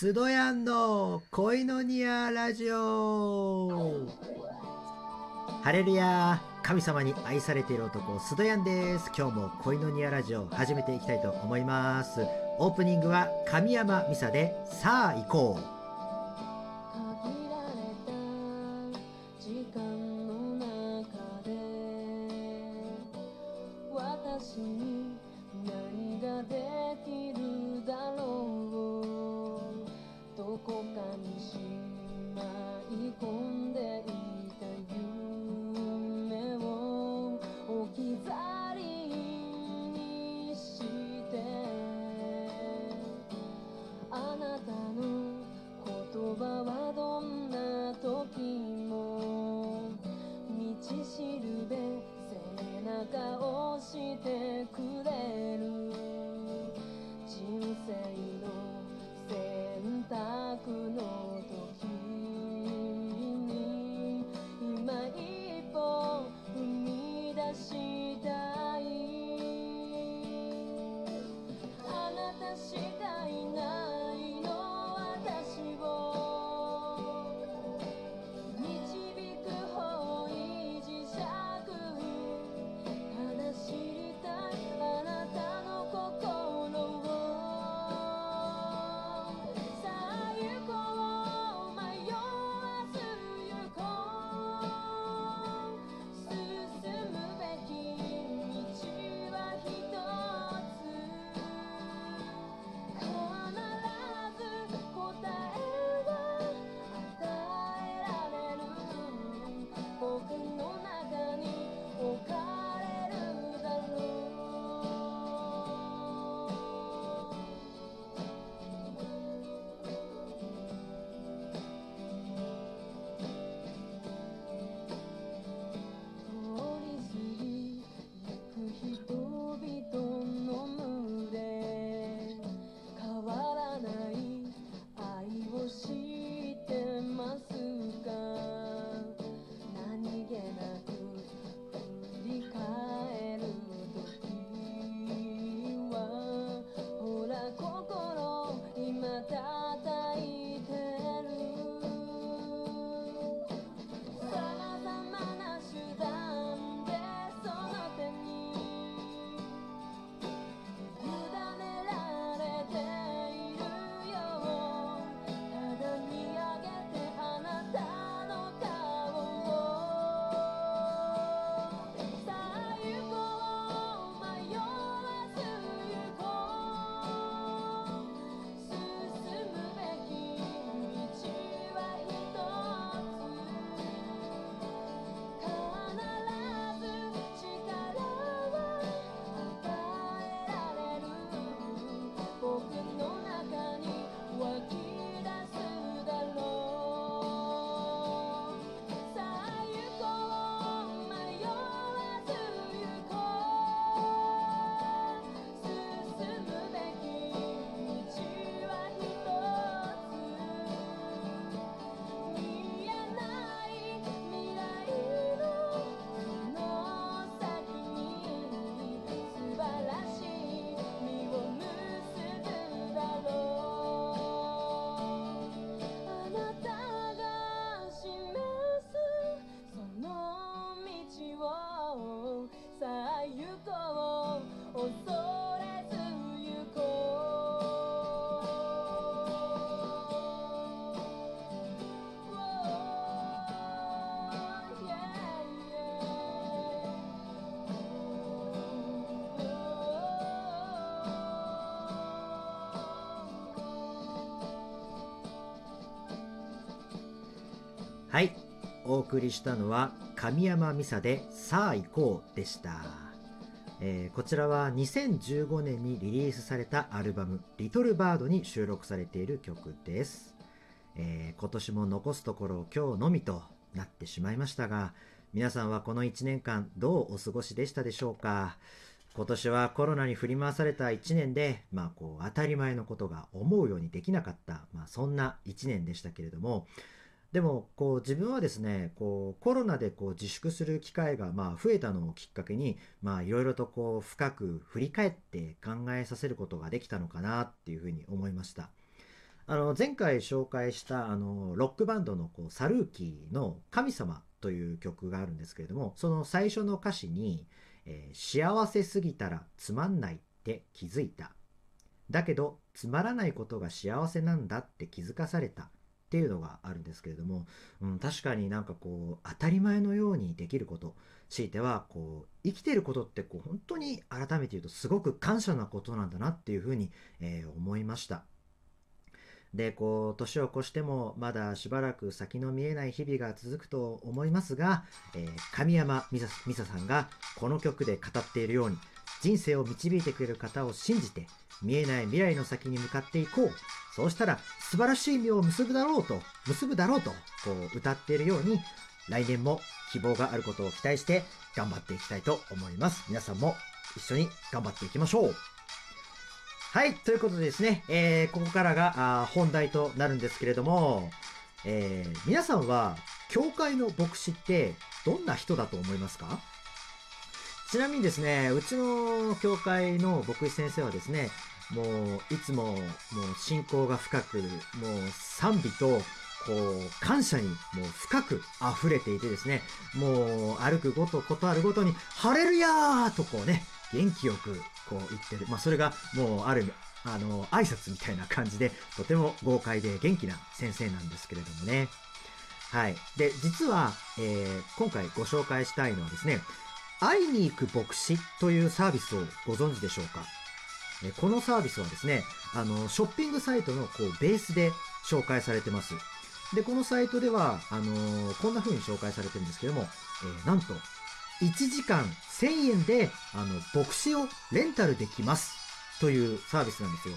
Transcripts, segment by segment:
スドヤンの恋のニアラジオ。ハレルヤ神様に愛されている男スドヤンです。今日も恋のニアラジオ始めていきたいと思います。オープニングは神山美沙でさあ行こう。はい。お送りしたのは神山美沙でさあ行こうでした、えーこちらは2015年にリリースされたアルバム「リトルバード」に収録されている曲です、えー今年も残すところ今日のみとなってしまいましたが皆さんはこの1年間どうお過ごしでしたでしょうか。今年はコロナに振り回された1年で、まあ、こう当たり前のことが思うようにできなかった、まあ、そんな1年でしたけれどもでもこう自分はですねこうコロナでこう自粛する機会がまあ増えたのをきっかけにいろいろとこう深く振り返って考えさせることができたのかなっていうふうに思いました。あの前回紹介したあのロックバンドのこうサルーキーの「神様」という曲があるんですけれどもその最初の歌詞に、幸せすぎたらつまんないって気づいた」だけどつまらないことが幸せなんだって気づかされたっていうのがあるんですけれども、うん、確かになんかこう当たり前のようにできること強いてはこう生きてることってこう本当に改めて言うとすごく感謝なことなんだなっていうふうに、えー思いました。でこう年を越してもまだしばらく先の見えない日々が続くと思いますが、えー神山美沙さんがこの曲で語っているように人生を導いてくれる方を信じて見えない未来の先に向かっていこう。そうしたら素晴らしい実を結ぶだろうと結ぶだろうとこう歌っているように来年も希望があることを期待して頑張っていきたいと思います。皆さんも一緒に頑張っていきましょう。はいということでですね、えーここからがあ本題となるんですけれども、えー皆さんは教会の牧師ってどんな人だと思いますか？ちなみにですね、うちの教会の牧師先生はですね、もういつももう信仰が深く、もう賛美とこう感謝にもう深く溢れていてですね、もう歩くごと、ことあるごとに、ハレルヤーとこうね、元気よくこう言ってる。まあそれがもうある、あの、挨拶みたいな感じで、とても豪快で元気な先生なんですけれどもね。はい。で、実は、えー今回ご紹介したいのはですね、会いに行く牧師というサービスをご存知でしょうか？このサービスはですね、あの、ショッピングサイトのこうベースで紹介されてます。で、このサイトでは、あのこんな風に紹介されてるんですけども、えーなんと、1時間1000円で、あの、牧師をレンタルできますというサービスなんですよ。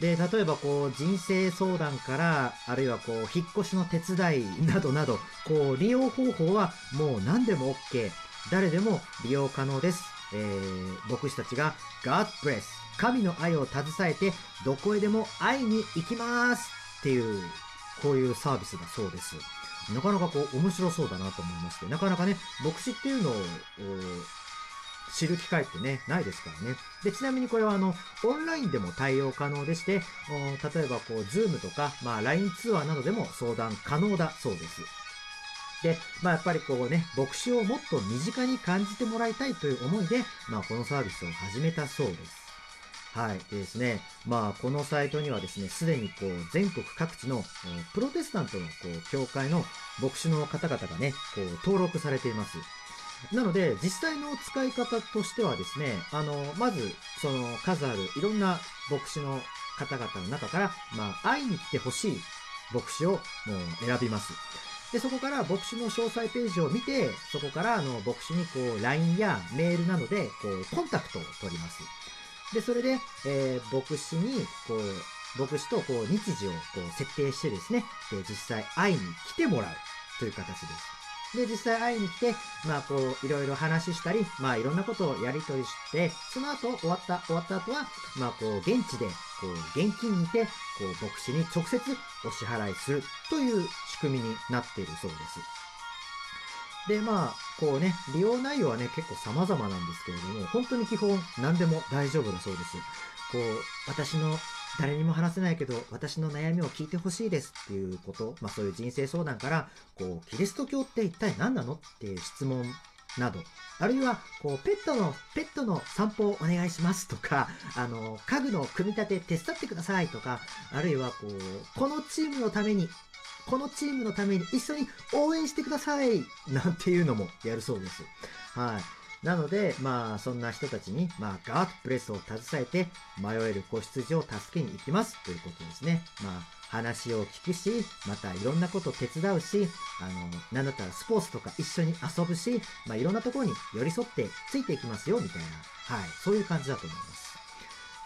で、例えばこう、人生相談から、あるいはこう、引っ越しの手伝いなどなど、こう、利用方法はもう何でも OK。誰でも利用可能です。えー、牧師たちが God bless 神の愛を携えてどこへでも会いに行きますっていうこういうサービスだそうです。なかなかこう面白そうだなと思いまして、なかなかね、牧師っていうのを知る機会ってね、ないですからね。で、ちなみにこれはあの、オンラインでも対応可能でして、例えばこう、ズームとか、まあ LINE 通話などでも相談可能だそうです。で、まあやっぱりこうね、牧師をもっと身近に感じてもらいたいという思いで、まあこのサービスを始めたそうです。はい。でですね、まあこのサイトにはですね、すでにこう全国各地のプロテスタントのこう教会の牧師の方々がね、こう登録されています。なので、実際の使い方としてはですね、あの、まず、その数あるいろんな牧師の方々の中から、まあ、会いに来てほしい牧師をもう選びます。で、そこから牧師の詳細ページを見て、そこからあの牧師にこう LINE やメールなどでこうコンタクトを取ります。で、それで、えー牧師にこう、牧師とこう日時をこう設定してですね、で、実際会いに来てもらうという形です。で、実際会いに来て、まあこう、いろいろ話したり、まあいろんなことをやり取りして、その後終わった、終わった後は、まあこう、現地で、こう、現金にて、こう、牧師に直接お支払いするという仕組みになっているそうです。で、まあ、こうね、利用内容はね、結構様々なんですけれども、本当に基本何でも大丈夫だそうです。こう、私の誰にも話せないけど、私の悩みを聞いてほしいですっていうこと、まあそういう人生相談から、こう、キリスト教って一体何なのっていう質問など、あるいは、こう、ペットの、ペットの散歩をお願いしますとか、あの、家具の組み立て手伝ってくださいとか、あるいは、こう、このチームのために、このチームのために一緒に応援してください なんていうのもやるそうです。はい。なので、まあ、そんな人たちに、まあ、ガードプレスを携えて、迷える子羊を助けに行きますということですね。まあ、話を聞くし、またいろんなことを手伝うし、あの、なんだったらスポーツとか一緒に遊ぶし、まあ、いろんなところに寄り添ってついていきますよ、みたいな、はい、そういう感じだと思います。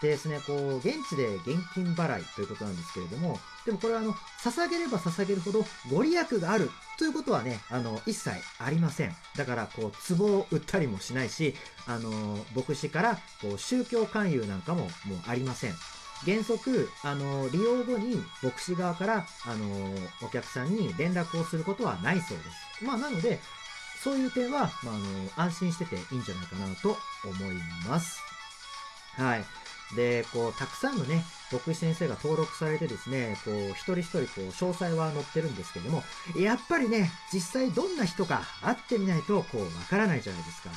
でですね、こう、現地で現金払いということなんですけれども、でもこれはあの、捧げれば捧げるほどご利益があるということはね、あの、一切ありません。だから、こう、壺を売ったりもしないし、あの、牧師から、こう、宗教勧誘なんかももうありません。原則、あの、利用後に牧師側から、あの、お客さんに連絡をすることはないそうです。まあ、なので、そういう点は、まあ、あの、安心してていいんじゃないかなと思います。はい。で、こう、たくさんのね、牧師先生が登録されてですね、こう、一人一人こう、詳細は載ってるんですけども、やっぱりね、実際どんな人か会ってみないと、こう、わからないじゃないですか。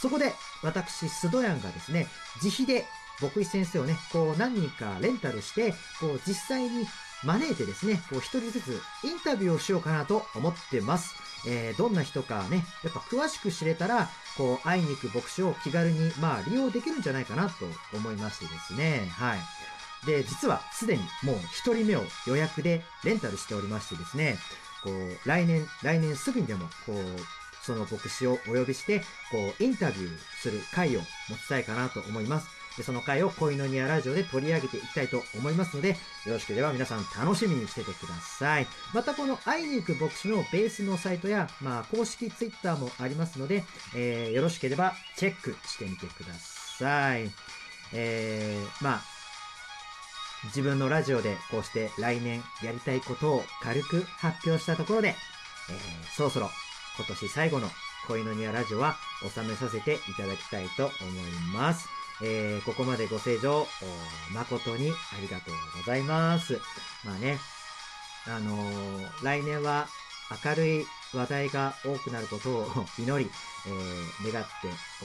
そこで、私、スドヤンがですね、自費で牧師先生をね、こう、何人かレンタルして、こう、実際に招いてですね、こう、一人ずつインタビューをしようかなと思ってます。えー、どんな人かね、やっぱ詳しく知れたら、こう、会いに行く牧師を気軽に、まあ、利用できるんじゃないかなと思いましてですね、はい。で、実はすでにもう一人目を予約でレンタルしておりましてですね、こう、来年、来年すぐにでも、こう、その牧師をお呼びして、こう、インタビューする会を持ちたいかなと思います。でその回を恋のニアラジオで取り上げていきたいと思いますので、よろしければ皆さん楽しみにしててください。またこの会いに行く牧師のベースのサイトや、まあ、公式ツイッターもありますので、えーよろしければチェックしてみてください。えー、まあ、自分のラジオでこうして来年やりたいことを軽く発表したところで、えーそろそろ今年最後の恋のニアラジオは収めさせていただきたいと思います。えーここまでご清聴誠にありがとうございます。まあね、あのー来年は明るい話題が多くなることを 祈り、えー願って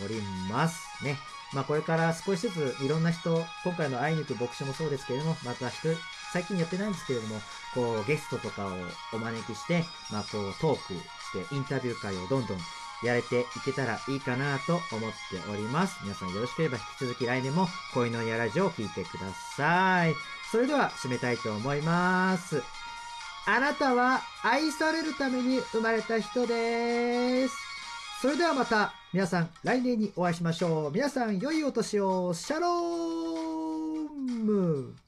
おりますね。まあこれから少しずついろんな人、今回の会いに行く牧師もそうですけれども、また人、最近やってないんですけれども、こうゲストとかをお招きして、まあこうトークしてインタビュー会をどんどんやれていけたらいいかなと思っております。皆さんよろしければ引き続き来年も恋のやラジオを聞いてください。それでは締めたいと思います。あなたは愛されるために生まれた人です。それではまた皆さん来年にお会いしましょう。皆さん良いお年を。シャローム